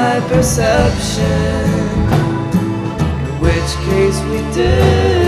my perception. In which case we did.